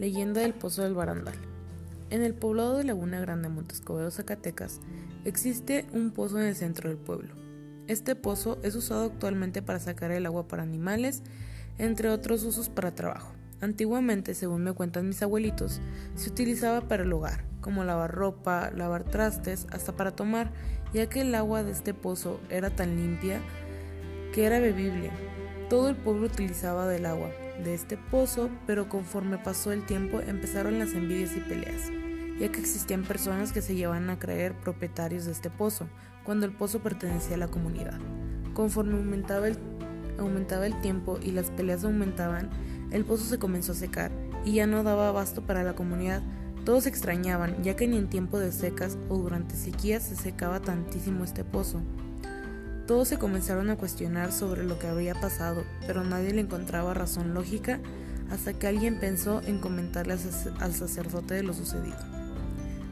Leyenda del Pozo del Barandal. En el poblado de Laguna Grande, Montescobedo, Zacatecas, existe un pozo en el centro del pueblo. Este pozo es usado actualmente para sacar el agua para animales, entre otros usos para trabajo. Antiguamente, según me cuentan mis abuelitos, se utilizaba para el hogar, como lavar ropa, lavar trastes, hasta para tomar, ya que el agua de este pozo era tan limpia que era bebible. Todo el pueblo utilizaba del agua, de este pozo, pero conforme pasó el tiempo empezaron las envidias y peleas, ya que existían personas que se llevaban a creer propietarios de este pozo, cuando el pozo pertenecía a la comunidad. Conforme aumentaba el, aumentaba el tiempo y las peleas aumentaban, el pozo se comenzó a secar y ya no daba abasto para la comunidad. Todos extrañaban, ya que ni en tiempo de secas o durante sequías se secaba tantísimo este pozo. Todos se comenzaron a cuestionar sobre lo que había pasado, pero nadie le encontraba razón lógica hasta que alguien pensó en comentarle al sacerdote de lo sucedido.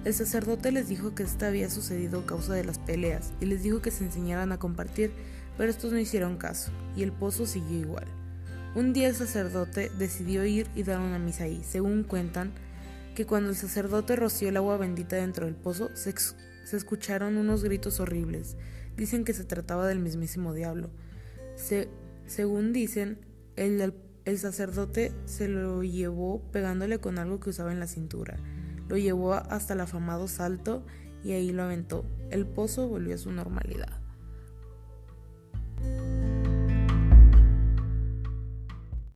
El sacerdote les dijo que esto había sucedido a causa de las peleas y les dijo que se enseñaran a compartir, pero estos no hicieron caso y el pozo siguió igual. Un día el sacerdote decidió ir y dar una misa ahí. Según cuentan, que cuando el sacerdote roció el agua bendita dentro del pozo, se, se escucharon unos gritos horribles Dicen que se trataba del mismísimo diablo. según dicen, el, el sacerdote se lo llevó pegándole con algo que usaba en la cintura. Lo llevó hasta el afamado salto y ahí lo aventó. El pozo volvió a su normalidad.